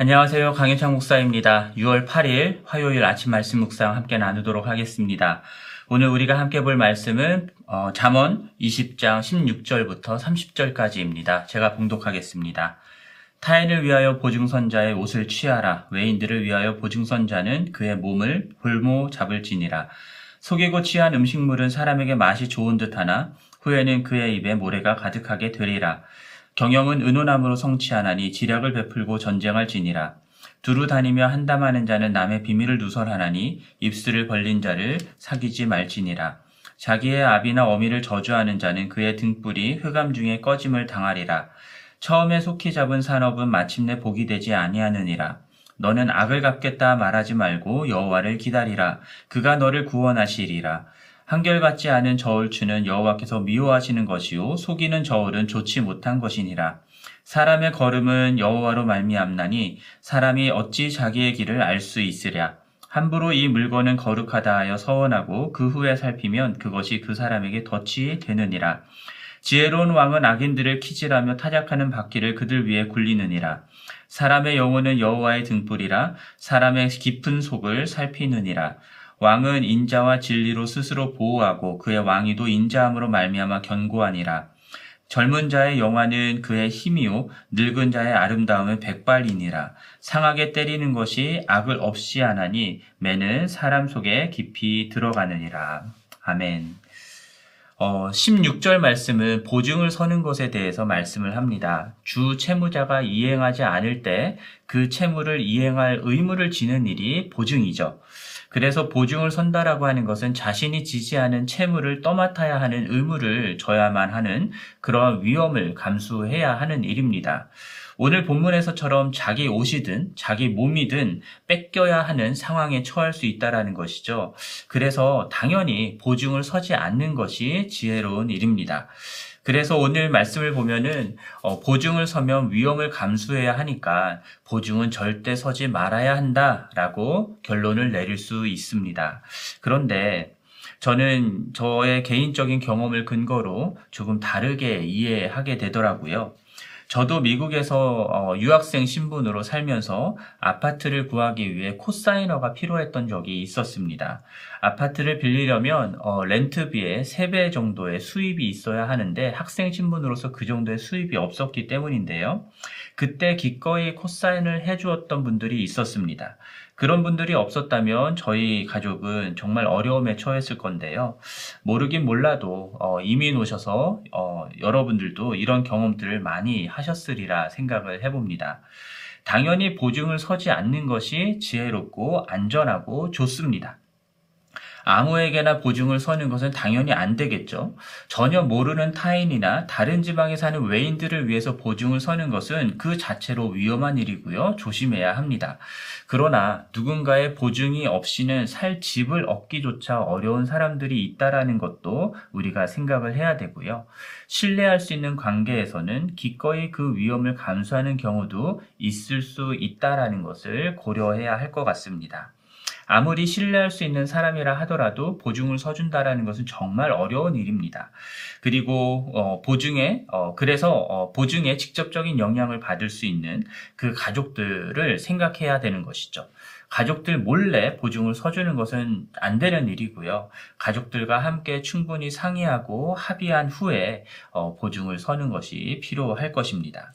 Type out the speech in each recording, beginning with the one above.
안녕하세요. 강현창 목사입니다. 6월 8일 화요일 아침 말씀 묵상 함께 나누도록 하겠습니다. 오늘 우리가 함께 볼 말씀은 어, 잠언 20장 16절부터 30절까지입니다. 제가 봉독하겠습니다. 타인을 위하여 보증선자의 옷을 취하라. 외인들을 위하여 보증선자는 그의 몸을 볼모 잡을지니라. 속이고 취한 음식물은 사람에게 맛이 좋은 듯하나 후에는 그의 입에 모래가 가득하게 되리라. 경영은 은호나무로 성취하나니 지략을 베풀고 전쟁할 지니라. 두루 다니며 한담하는 자는 남의 비밀을 누설하나니 입술을 벌린 자를 사귀지 말지니라. 자기의 아비나 어미를 저주하는 자는 그의 등불이 흑암 중에 꺼짐을 당하리라. 처음에 속히 잡은 산업은 마침내 복이 되지 아니하느니라. 너는 악을 갚겠다 말하지 말고 여호와를 기다리라. 그가 너를 구원하시리라. 한결같지 않은 저울추는 여호와께서 미워하시는 것이요 속이는 저울은 좋지 못한 것이니라. 사람의 걸음은 여호와로 말미암나니 사람이 어찌 자기의 길을 알 수 있으랴. 함부로 이 물건은 거룩하다 하여 서원하고 그 후에 살피면 그것이 그 사람에게 덫이 되느니라. 지혜로운 왕은 악인들을 키질하며 타작하는 바퀴를 그들 위에 굴리느니라. 사람의 영혼은 여호와의 등불이라 사람의 깊은 속을 살피느니라. 왕은 인자와 진리로 스스로 보호하고 그의 왕위도 인자함으로 말미암아 견고하니라. 젊은 자의 영화는 그의 힘이요 늙은 자의 아름다움은 백발이니라. 상하게 때리는 것이 악을 없이 하나니 매는 사람 속에 깊이 들어가느니라. 아멘. 어, 16절 말씀은 보증을 서는 것에 대해서 말씀을 합니다. 주 채무자가 이행하지 않을 때 그 채무를 이행할 의무를 지는 일이 보증이죠. 그래서 보증을 선다라고 하는 것은 자신이 지지하는 채무를 떠맡아야 하는 의무를 져야만 하는 그러한 위험을 감수해야 하는 일입니다. 오늘 본문에서처럼 자기 옷이든 자기 몸이든 뺏겨야 하는 상황에 처할 수 있다라는 것이죠. 그래서 당연히 보증을 서지 않는 것이 지혜로운 일입니다. 그래서 오늘 말씀을 보면은 어, 보증을 서면 위험을 감수해야 하니까 보증은 절대 서지 말아야 한다라고 결론을 내릴 수 있습니다. 그런데 저는 저의 개인적인 경험을 근거로 조금 다르게 이해하게 되더라고요. 저도 미국에서 어, 유학생 신분으로 살면서 아파트를 구하기 위해 cosigner가 필요했던 적이 있었습니다. 아파트를 빌리려면 어, rent비의 3배 정도의 수입이 있어야 하는데 학생 신분으로서 그 정도의 수입이 없었기 때문인데요. 그때 기꺼이 cosign을 해주었던 분들이 있었습니다. 그런 분들이 없었다면 저희 가족은 정말 어려움에 처했을 건데요. 모르긴 몰라도 어, 이민 오셔서 어, 여러분들도 이런 경험들을 많이 하셨으리라 생각을 해봅니다. 당연히 보증을 서지 않는 것이 지혜롭고 안전하고 좋습니다. 아무에게나 보증을 서는 것은 당연히 안 되겠죠. 전혀 모르는 타인이나 다른 지방에 사는 외인들을 위해서 보증을 서는 것은 그 자체로 위험한 일이고요. 조심해야 합니다. 그러나 누군가의 보증이 없이는 살 집을 얻기조차 어려운 사람들이 있다라는 것도 우리가 생각을 해야 되고요. 신뢰할 수 있는 관계에서는 기꺼이 그 위험을 감수하는 경우도 있을 수 있다라는 것을 고려해야 할 것 같습니다. 아무리 신뢰할 수 있는 사람이라 하더라도 보증을 서준다라는 것은 정말 어려운 일입니다. 그리고 어, 보증에 어, 그래서 어, 보증에 직접적인 영향을 받을 수 있는 그 가족들을 생각해야 되는 것이죠. 가족들 몰래 보증을 서주는 것은 안 되는 일이고요. 가족들과 함께 충분히 상의하고 합의한 후에 어, 보증을 서는 것이 필요할 것입니다.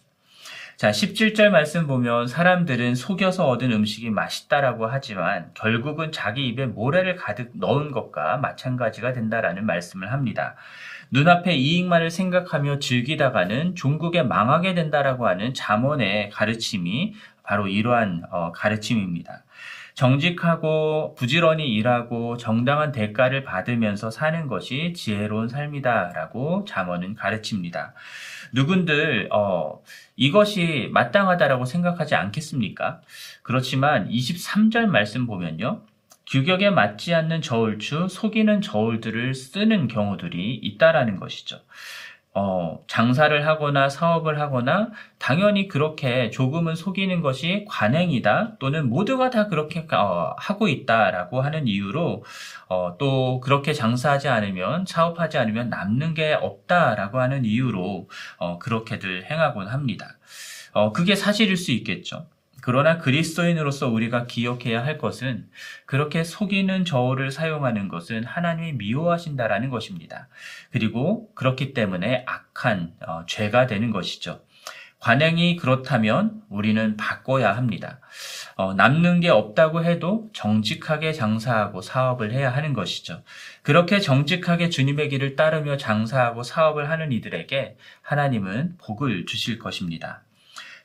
자, 17절 말씀 보면 사람들은 속여서 얻은 음식이 맛있다라고 하지만 결국은 자기 입에 모래를 가득 넣은 것과 마찬가지가 된다라는 말씀을 합니다. 눈앞의 이익만을 생각하며 즐기다가는 종국에 망하게 된다라고 하는 잠언의 가르침이 바로 이러한 어, 가르침입니다. 정직하고 부지런히 일하고 정당한 대가를 받으면서 사는 것이 지혜로운 삶이다라고 잠언은 가르칩니다. 누군들 어, 이것이 마땅하다라고 생각하지 않겠습니까? 그렇지만 23절 말씀 보면요. 규격에 맞지 않는 저울추, 속이는 저울들을 쓰는 경우들이 있다라는 것이죠. 어, 장사를 하거나 사업을 하거나 당연히 그렇게 조금은 속이는 것이 관행이다 또는 모두가 다 그렇게 어, 하고 있다라고 하는 이유로 어, 또 그렇게 장사하지 않으면 사업하지 않으면 남는 게 없다라고 하는 이유로 어, 그렇게들 행하곤 합니다. 어, 그게 사실일 수 있겠죠. 그러나 그리스도인으로서 우리가 기억해야 할 것은 그렇게 속이는 저울을 사용하는 것은 하나님이 미워하신다라는 것입니다. 그리고 그렇기 때문에 악한 어, 죄가 되는 것이죠. 관행이 그렇다면 우리는 바꿔야 합니다. 어, 남는 게 없다고 해도 정직하게 장사하고 사업을 해야 하는 것이죠. 그렇게 정직하게 주님의 길을 따르며 장사하고 사업을 하는 이들에게 하나님은 복을 주실 것입니다.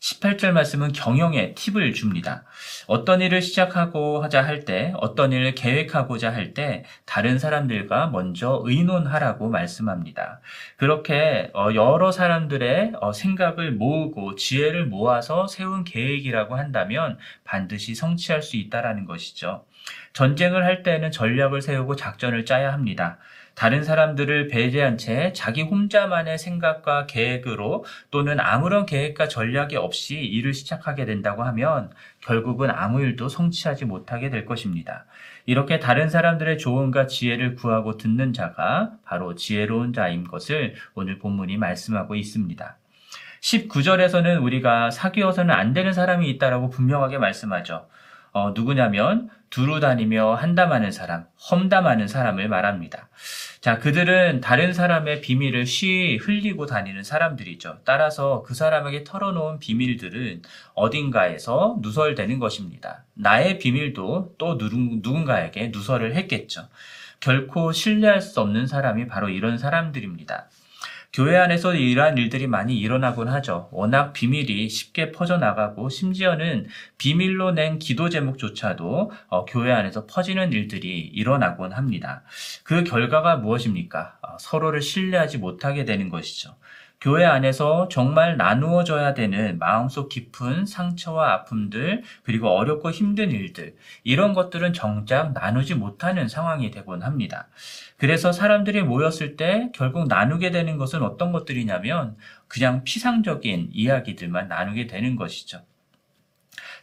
18절 말씀은 경영의 팁을 줍니다. 어떤 일을 시작하고 하자 할 때, 어떤 일을 계획하고자 할 때, 다른 사람들과 먼저 의논하라고 말씀합니다. 그렇게 어, 여러 사람들의 어, 생각을 모으고 지혜를 모아서 세운 계획이라고 한다면 반드시 성취할 수 있다라는 것이죠. 전쟁을 할 때는 전략을 세우고 작전을 짜야 합니다. 다른 사람들을 배제한 채 자기 혼자만의 생각과 계획으로 또는 아무런 계획과 전략이 없이 일을 시작하게 된다고 하면 결국은 아무 일도 성취하지 못하게 될 것입니다. 이렇게 다른 사람들의 조언과 지혜를 구하고 듣는 자가 바로 지혜로운 자인 것을 오늘 본문이 말씀하고 있습니다. 19절에서는 우리가 사귀어서는 안 되는 사람이 있다라고 분명하게 말씀하죠. 어, 누구냐면 두루 다니며 한담하는 사람, 험담하는 사람을 말합니다. 자, 그들은 다른 사람의 비밀을 쉬이 흘리고 다니는 사람들이죠. 따라서 그 사람에게 털어놓은 비밀들은 어딘가에서 누설되는 것입니다. 나의 비밀도 또 누군가에게 누설을 했겠죠. 결코 신뢰할 수 없는 사람이 바로 이런 사람들입니다. 교회 안에서 이러한 일들이 많이 일어나곤 하죠. 워낙 비밀이 쉽게 퍼져나가고 심지어는 비밀로 낸 기도 제목조차도 어, 교회 안에서 퍼지는 일들이 일어나곤 합니다. 그 결과가 무엇입니까? 어, 서로를 신뢰하지 못하게 되는 것이죠. 교회 안에서 정말 나누어져야 되는 마음속 깊은 상처와 아픔들, 그리고 어렵고 힘든 일들, 이런 것들은 정작 나누지 못하는 상황이 되곤 합니다. 그래서 사람들이 모였을 때 결국 나누게 되는 것은 어떤 것들이냐면 그냥 피상적인 이야기들만 나누게 되는 것이죠.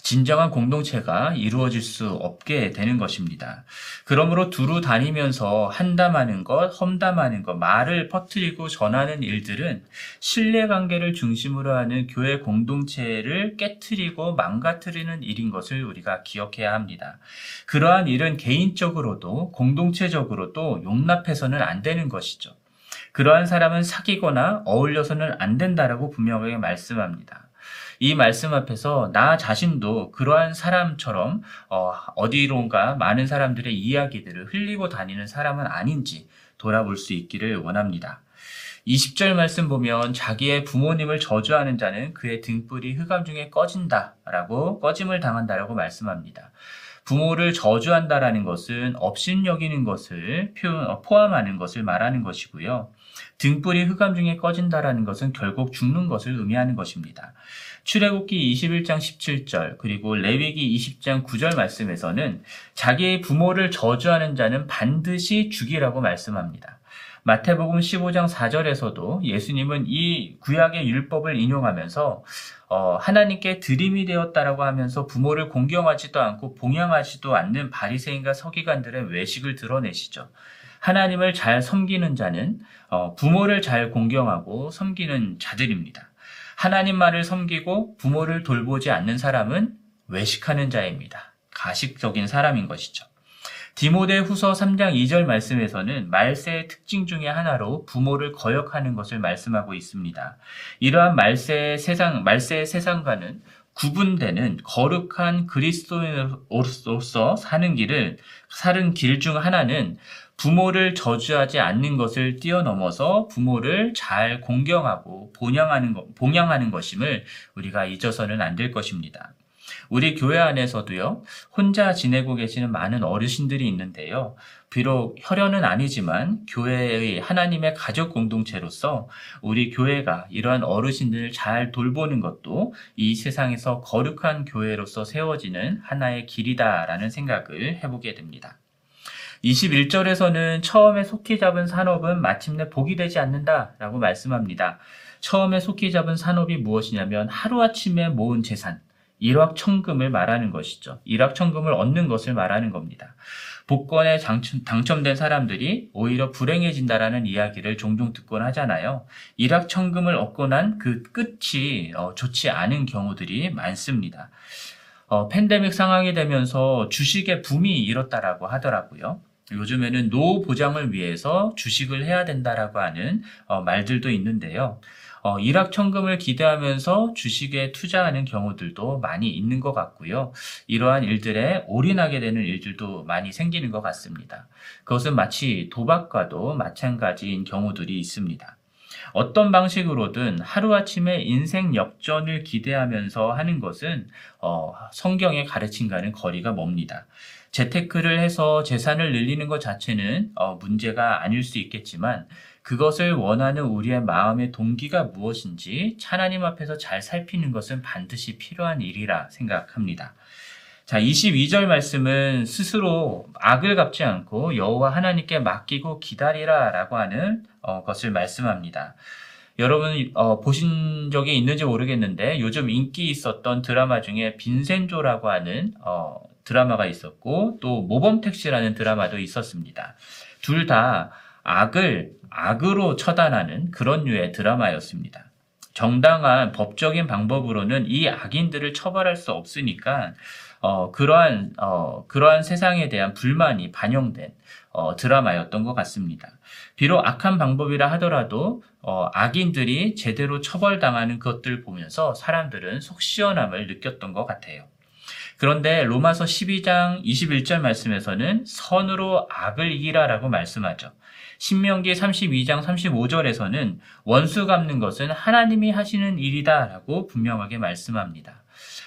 진정한 공동체가 이루어질 수 없게 되는 것입니다. 그러므로 두루 다니면서 한담하는 것, 험담하는 것, 말을 퍼뜨리고 전하는 일들은 신뢰관계를 중심으로 하는 교회 공동체를 깨뜨리고 망가뜨리는 일인 것을 우리가 기억해야 합니다. 그러한 일은 개인적으로도 공동체적으로도 용납해서는 안 되는 것이죠. 그러한 사람은 사귀거나 어울려서는 안 된다라고 분명하게 말씀합니다. 이 말씀 앞에서 나 자신도 그러한 사람처럼 어, 디론가 많은 사람들의 이야기들을 흘리고 다니는 사람은 아닌지 돌아볼 수 있기를 원합니다. 20절 말씀 보면 자기의 부모님을 저주하는 자는 그의 등불이 흑암 중에 꺼진다라고 꺼짐을 당한다라고 말씀합니다. 부모를 저주한다라는 것은 업신여기는 것을 어, 포함하는 것을 말하는 것이고요. 등불이 흑암 중에 꺼진다라는 것은 결국 죽는 것을 의미하는 것입니다. 출애굽기 21장 17절 그리고 레위기 20장 9절 말씀에서는 자기의 부모를 저주하는 자는 반드시 죽이라고 말씀합니다. 마태복음 15장 4절에서도 예수님은 이 구약의 율법을 인용하면서 어, 하나님께 드림이 되었다라고 하면서 부모를 공경하지도 않고 봉양하지도 않는 바리새인과 서기관들의 외식을 드러내시죠. 하나님을 잘 섬기는 자는 어, 부모를 잘 공경하고 섬기는 자들입니다. 하나님만을 섬기고 부모를 돌보지 않는 사람은 외식하는 자입니다. 가식적인 사람인 것이죠. 디모데 후서 3장 2절 말씀에서는 말세의 특징 중의 하나로 부모를 거역하는 것을 말씀하고 있습니다. 이러한 말세의 세상, 말세의 세상과는 구분되는 거룩한 그리스도인으로서 사는 길을, 사는 길 중 하나는 부모를 저주하지 않는 것을 뛰어넘어서 부모를 잘 공경하고 봉양하는, 것, 봉양하는 것임을 우리가 잊어서는 안 될 것입니다. 우리 교회 안에서도요, 혼자 지내고 계시는 많은 어르신들이 있는데요. 비록 혈연은 아니지만 교회의 하나님의 가족 공동체로서 우리 교회가 이러한 어르신들을 잘 돌보는 것도 이 세상에서 거룩한 교회로서 세워지는 하나의 길이다라는 생각을 해보게 됩니다. 21절에서는 처음에 속히 잡은 산업은 마침내 복이 되지 않는다라고 말씀합니다. 처음에 속히 잡은 산업이 무엇이냐면 하루아침에 모은 재산, 일확천금을 말하는 것이죠. 일확천금을 얻는 것을 말하는 겁니다. 복권에 당첨 된 사람들이 오히려 불행해진다라는 이야기를 종종 듣곤 하잖아요. 일확천금을 얻고 난 그 끝이 어, 좋지 않은 경우들이 많습니다. 어, 팬데믹 상황이 되면서 주식의 붐이 일었다라고 하더라고요. 요즘에는 노후 보장을 위해서 주식을 해야 된다라고 하는 어, 말들도 있는데요. 어, 일확천금을 기대하면서 주식에 투자하는 경우들도 많이 있는 것 같고요. 이러한 일들에 올인하게 되는 일들도 많이 생기는 것 같습니다. 그것은 마치 도박과도 마찬가지인 경우들이 있습니다. 어떤 방식으로든 하루아침에 인생 역전을 기대하면서 하는 것은 어, 성경의 가르침과는 거리가 멉니다. 재테크를 해서 재산을 늘리는 것 자체는 어, 문제가 아닐 수 있겠지만 그것을 원하는 우리의 마음의 동기가 무엇인지 하나님 앞에서 잘 살피는 것은 반드시 필요한 일이라 생각합니다. 자, 22절 말씀은 스스로 악을 갚지 않고 여호와 하나님께 맡기고 기다리라 라고 하는 어, 것을 말씀합니다. 여러분 어, 보신 적이 있는지 모르겠는데 요즘 인기 있었던 드라마 중에 빈센조라고 하는 어, 드라마가 있었고 또 모범택시라는 드라마도 있었습니다. 둘 다 악을 악으로 처단하는 그런 류의 드라마였습니다. 정당한 법적인 방법으로는 이 악인들을 처벌할 수 없으니까 어, 그러한 어, 그러한 세상에 대한 불만이 반영된 어, 드라마였던 것 같습니다. 비록 악한 방법이라 하더라도 어, 악인들이 제대로 처벌당하는 것들 보면서 사람들은 속 시원함을 느꼈던 것 같아요. 그런데 로마서 12장 21절 말씀에서는 선으로 악을 이기라라고 말씀하죠. 신명기 32장 35절에서는 원수 갚는 것은 하나님이 하시는 일이다라고 분명하게 말씀합니다.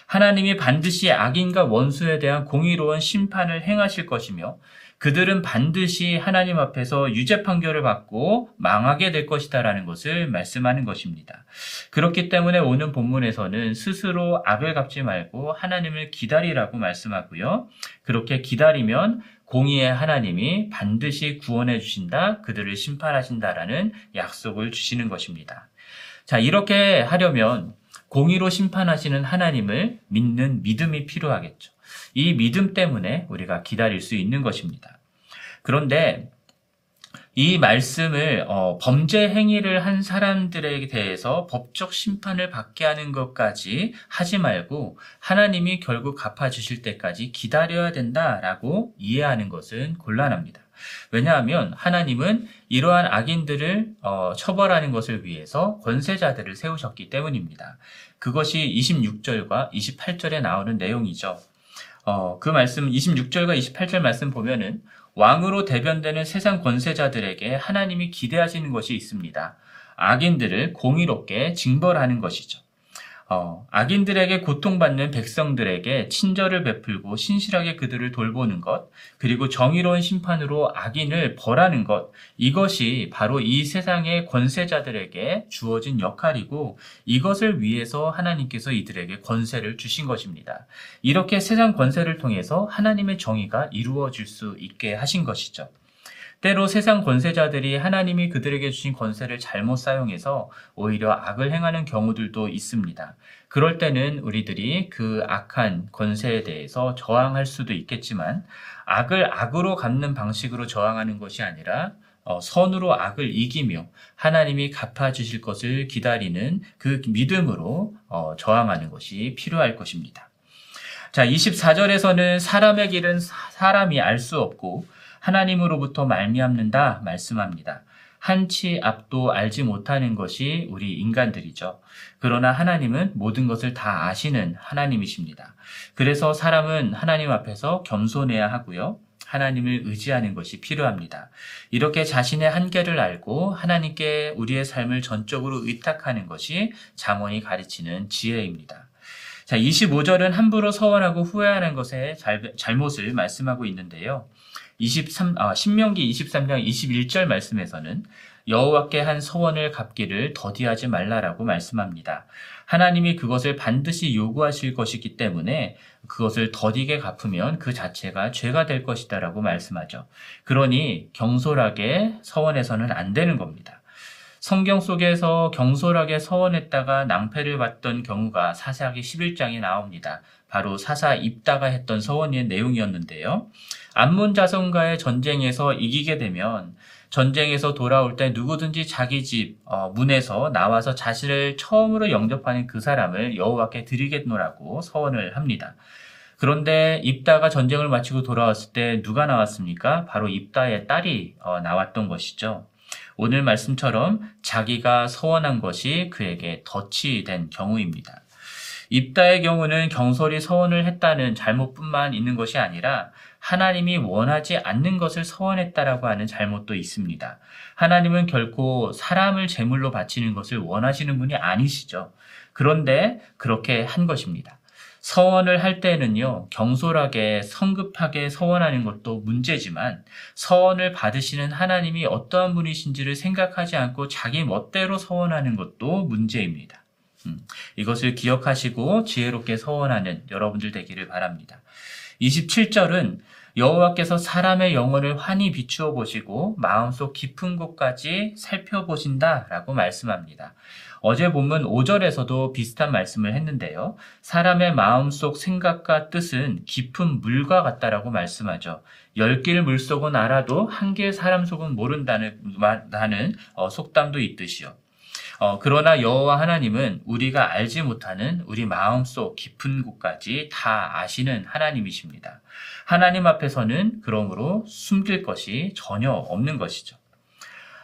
하나님이 반드시 악인과 원수에 대한 공의로운 심판을 행하실 것이며 그들은 반드시 하나님 앞에서 유죄 판결을 받고 망하게 될 것이다라는 것을 말씀하는 것입니다. 그렇기 때문에 오는 본문에서는 스스로 악을 갚지 말고 하나님을 기다리라고 말씀하고요. 그렇게 기다리면 공의의 하나님이 반드시 구원해 주신다, 그들을 심판하신다라는 약속을 주시는 것입니다. 자, 이렇게 하려면 공의로 심판하시는 하나님을 믿는 믿음이 필요하겠죠. 이 믿음 때문에 우리가 기다릴 수 있는 것입니다. 그런데 이 말씀을 어, 범죄 행위를 한 사람들에 대해서 법적 심판을 받게 하는 것까지 하지 말고 하나님이 결국 갚아주실 때까지 기다려야 된다라고 이해하는 것은 곤란합니다. 왜냐하면 하나님은 이러한 악인들을 어, 처벌하는 것을 위해서 권세자들을 세우셨기 때문입니다. 그것이 26절과 28절에 나오는 내용이죠. 어, 그 말씀 26절과 28절 말씀 보면은 왕으로 대변되는 세상 권세자들에게 하나님이 기대하시는 것이 있습니다. 악인들을 공의롭게 징벌하는 것이죠. 어, 악인들에게 고통받는 백성들에게 친절을 베풀고 신실하게 그들을 돌보는 것, 그리고 정의로운 심판으로 악인을 벌하는 것, 이것이 바로 이 세상의 권세자들에게 주어진 역할이고, 이것을 위해서 하나님께서 이들에게 권세를 주신 것입니다. 이렇게 세상 권세를 통해서 하나님의 정의가 이루어질 수 있게 하신 것이죠. 때로 세상 권세자들이 하나님이 그들에게 주신 권세를 잘못 사용해서 오히려 악을 행하는 경우들도 있습니다. 그럴 때는 우리들이 그 악한 권세에 대해서 저항할 수도 있겠지만 악을 악으로 갚는 방식으로 저항하는 것이 아니라 어, 선으로 악을 이기며 하나님이 갚아주실 것을 기다리는 그 믿음으로 어, 저항하는 것이 필요할 것입니다. 자, 24절에서는 사람의 길은 사람이 알 수 없고 하나님으로부터 말미암는다 말씀합니다. 한치 앞도 알지 못하는 것이 우리 인간들이죠. 그러나 하나님은 모든 것을 다 아시는 하나님이십니다. 그래서 사람은 하나님 앞에서 겸손해야 하고요. 하나님을 의지하는 것이 필요합니다. 이렇게 자신의 한계를 알고 하나님께 우리의 삶을 전적으로 의탁하는 것이 장원이 가르치는 지혜입니다. 자, 25절은 함부로 서원하고 후회하는 것의 잘못을 말씀하고 있는데요. 23, 아, 신명기 23장 21절 말씀에서는 여호와께 한 서원을 갚기를 더디하지 말라라고 말씀합니다. 하나님이 그것을 반드시 요구하실 것이기 때문에 그것을 더디게 갚으면 그 자체가 죄가 될 것이다라고 말씀하죠. 그러니 경솔하게 서원해서는 안 되는 겁니다. 성경 속에서 경솔하게 서원했다가 낭패를 받던 경우가 사사기 11장에 나옵니다. 바로 사사 입다가 했던 서원의 내용이었는데요. 암몬 자손과의 전쟁에서 이기게 되면 전쟁에서 돌아올 때 누구든지 자기 집 어, 문에서 나와서 자신을 처음으로 영접하는 그 사람을 여호와께 드리겠노라고 서원을 합니다. 그런데 입다가 전쟁을 마치고 돌아왔을 때 누가 나왔습니까? 바로 입다의 딸이 어, 나왔던 것이죠. 오늘 말씀처럼 자기가 서원한 것이 그에게 덫이 된 경우입니다. 입다의 경우는 경솔이 서원을 했다는 잘못뿐만 있는 것이 아니라 하나님이 원하지 않는 것을 서원했다라고 하는 잘못도 있습니다. 하나님은 결코 사람을 제물로 바치는 것을 원하시는 분이 아니시죠. 그런데 그렇게 한 것입니다. 서원을 할 때는요, 경솔하게 성급하게 서원하는 것도 문제지만 서원을 받으시는 하나님이 어떠한 분이신지를 생각하지 않고 자기 멋대로 서원하는 것도 문제입니다. 음, 이것을 기억하시고 지혜롭게 서원하는 여러분들 되기를 바랍니다. 27절은 여호와께서 사람의 영혼을 환히 비추어 보시고 마음속 깊은 곳까지 살펴보신다라고 말씀합니다. 어제 본문 5절에서도 비슷한 말씀을 했는데요. 사람의 마음속 생각과 뜻은 깊은 물과 같다라고 말씀하죠. 열길 물속은 알아도 한길 사람 속은 모른다는 어, 속담도 있듯이요. 어, 그러나 여호와 하나님은 우리가 알지 못하는 우리 마음속 깊은 곳까지 다 아시는 하나님이십니다. 하나님 앞에서는 그러므로 숨길 것이 전혀 없는 것이죠.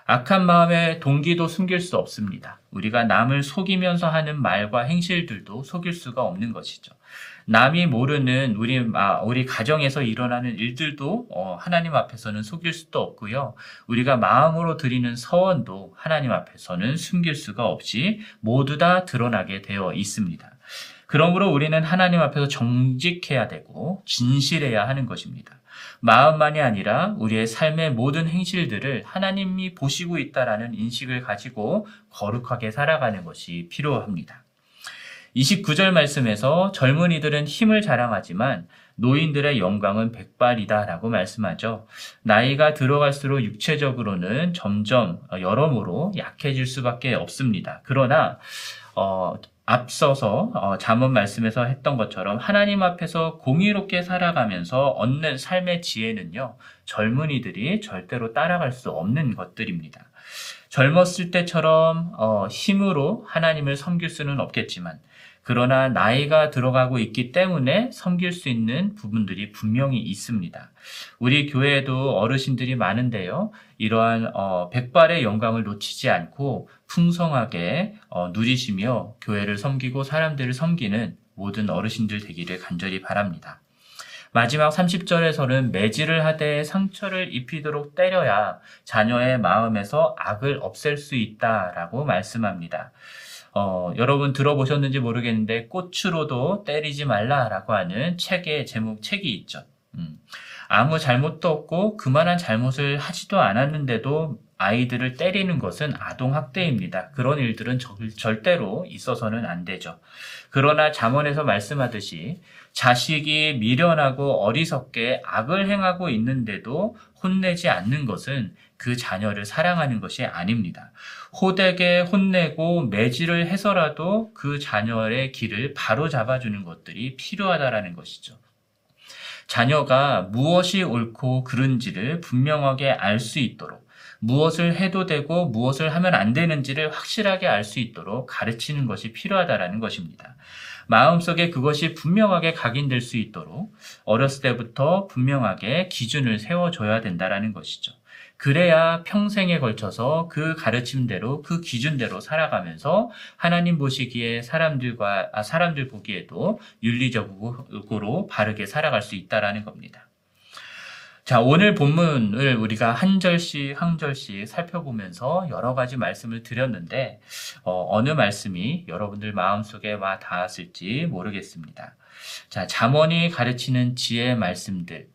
악한 마음의 동기도 숨길 수 없습니다. 우리가 남을 속이면서 하는 말과 행실들도 속일 수가 없는 것이죠. 남이 모르는 우리 우리 가정에서 일어나는 일들도 어, 하나님 앞에서는 속일 수도 없고요. 우리가 마음으로 드리는 서원도 하나님 앞에서는 숨길 수가 없이 모두 다 드러나게 되어 있습니다. 그러므로 우리는 하나님 앞에서 정직해야 되고 진실해야 하는 것입니다. 마음만이 아니라 우리의 삶의 모든 행실들을 하나님이 보시고 있다라는 인식을 가지고 거룩하게 살아가는 것이 필요합니다. 29절 말씀에서 젊은이들은 힘을 자랑하지만 노인들의 영광은 백발이다 라고 말씀하죠. 나이가 들어갈수록 육체적으로는 점점 여러모로 약해질 수밖에 없습니다. 그러나, 어, 앞서서 어, 잠언 말씀에서 했던 것처럼 하나님 앞에서 공의롭게 살아가면서 얻는 삶의 지혜는요 젊은이들이 절대로 따라갈 수 없는 것들입니다. 젊었을 때처럼 어, 힘으로 하나님을 섬길 수는 없겠지만 그러나 나이가 들어가고 있기 때문에 섬길 수 있는 부분들이 분명히 있습니다. 우리 교회에도 어르신들이 많은데요. 이러한 어, 백발의 영광을 놓치지 않고 풍성하게 어, 누리시며 교회를 섬기고 사람들을 섬기는 모든 어르신들 되기를 간절히 바랍니다. 마지막 30절에서는 매질을 하되 상처를 입히도록 때려야 자녀의 마음에서 악을 없앨 수 있다라고 말씀합니다. 어, 여러분 들어보셨는지 모르겠는데 꽃으로도 때리지 말라라고 하는 책의 제목 책이 있죠. 음. 아무 잘못도 없고 그만한 잘못을 하지도 않았는데도 아이들을 때리는 것은 아동학대입니다. 그런 일들은 절대로 있어서는 안 되죠. 그러나 잠언에서 말씀하듯이 자식이 미련하고 어리석게 악을 행하고 있는데도 혼내지 않는 것은 그 자녀를 사랑하는 것이 아닙니다. 호되게 혼내고 매질을 해서라도 그 자녀의 길을 바로 잡아주는 것들이 필요하다라는 것이죠. 자녀가 무엇이 옳고 그른지를 분명하게 알 수 있도록 무엇을 해도 되고 무엇을 하면 안 되는지를 확실하게 알 수 있도록 가르치는 것이 필요하다라는 것입니다. 마음속에 그것이 분명하게 각인될 수 있도록 어렸을 때부터 분명하게 기준을 세워줘야 된다라는 것이죠. 그래야 평생에 걸쳐서 그 가르침대로 그 기준대로 살아가면서 하나님 보시기에 사람들과 아, 사람들 보기에도 윤리적으로 바르게 살아갈 수 있다라는 겁니다. 자, 오늘 본문을 우리가 한 절씩 한 절씩 살펴보면서 여러 가지 말씀을 드렸는데 어, 느 말씀이 여러분들 마음속에 와 닿았을지 모르겠습니다. 자, 잠언이 가르치는 지혜 말씀들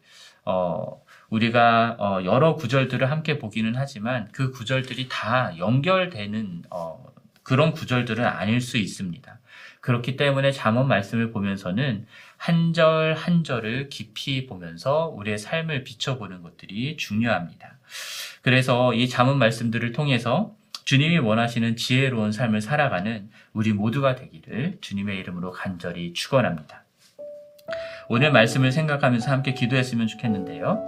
어, 우리가 어, 여러 구절들을 함께 보기는 하지만 그 구절들이 다 연결되는 어, 그런 구절들은 아닐 수 있습니다. 그렇기 때문에 잠언 말씀을 보면서는 한 절 한 절을 깊이 보면서 우리의 삶을 비춰보는 것들이 중요합니다. 그래서 이 잠언 말씀들을 통해서 주님이 원하시는 지혜로운 삶을 살아가는 우리 모두가 되기를 주님의 이름으로 간절히 축원합니다. 오늘 말씀을 생각하면서 함께 기도했으면 좋겠는데요.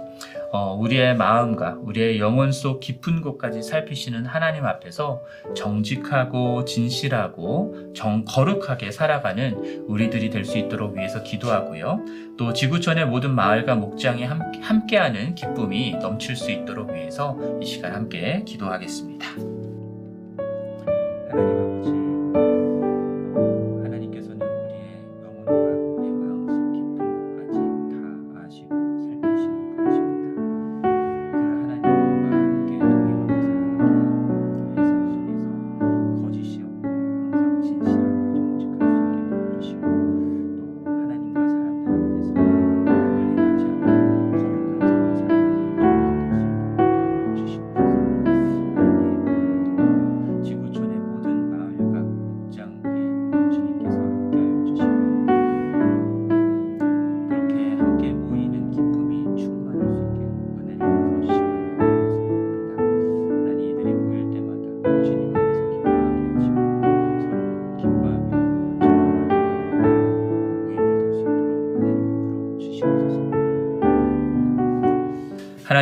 어, 우리의 마음과 우리의 영혼 속 깊은 곳까지 살피시는 하나님 앞에서 정직하고 진실하고 정, 거룩하게 살아가는 우리들이 될 수 있도록 위해서 기도하고요. 또 지구촌의 모든 마을과 목장이 함께, 함께하는 기쁨이 넘칠 수 있도록 위해서 이 시간 함께 기도하겠습니다. 하나님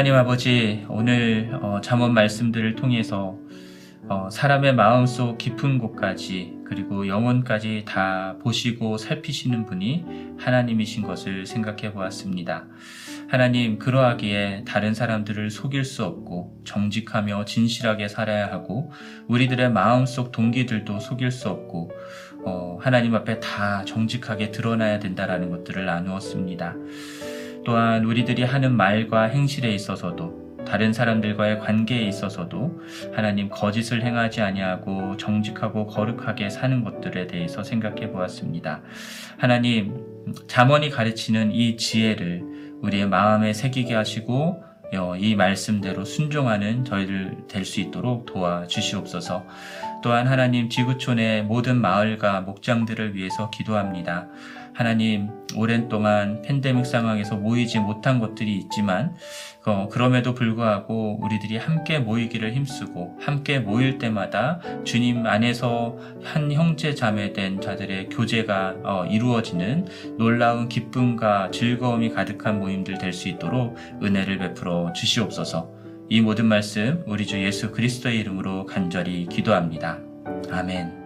하나님 아버지 오늘 어, 잠언 말씀들을 통해서 어, 사람의 마음속 깊은 곳까지 그리고 영혼까지 다 보시고 살피시는 분이 하나님이신 것을 생각해 보았습니다. 하나님 그러하기에 다른 사람들을 속일 수 없고 정직하며 진실하게 살아야 하고 우리들의 마음속 동기들도 속일 수 없고 어, 하나님 앞에 다 정직하게 드러나야 된다라는 것들을 나누었습니다. 또한 우리들이 하는 말과 행실에 있어서도 다른 사람들과의 관계에 있어서도 하나님 거짓을 행하지 아니하고 정직하고 거룩하게 사는 것들에 대해서 생각해 보았습니다. 하나님 잠언이 가르치는 이 지혜를 우리의 마음에 새기게 하시고 어, 이 말씀대로 순종하는 저희들 될 수 있도록 도와 주시옵소서. 또한 하나님 지구촌의 모든 마을과 목장들을 위해서 기도합니다. 하나님 오랜 동안 팬데믹 상황에서 모이지 못한 것들이 있지만 어, 그럼에도 불구하고 우리들이 함께 모이기를 힘쓰고 함께 모일 때마다 주님 안에서 한 형제 자매 된 자들의 교제가 어, 이루어지는 놀라운 기쁨과 즐거움이 가득한 모임들 될 수 있도록 은혜를 베풀어 주시옵소서. 이 모든 말씀 우리 주 예수 그리스도의 이름으로 간절히 기도합니다. 아멘.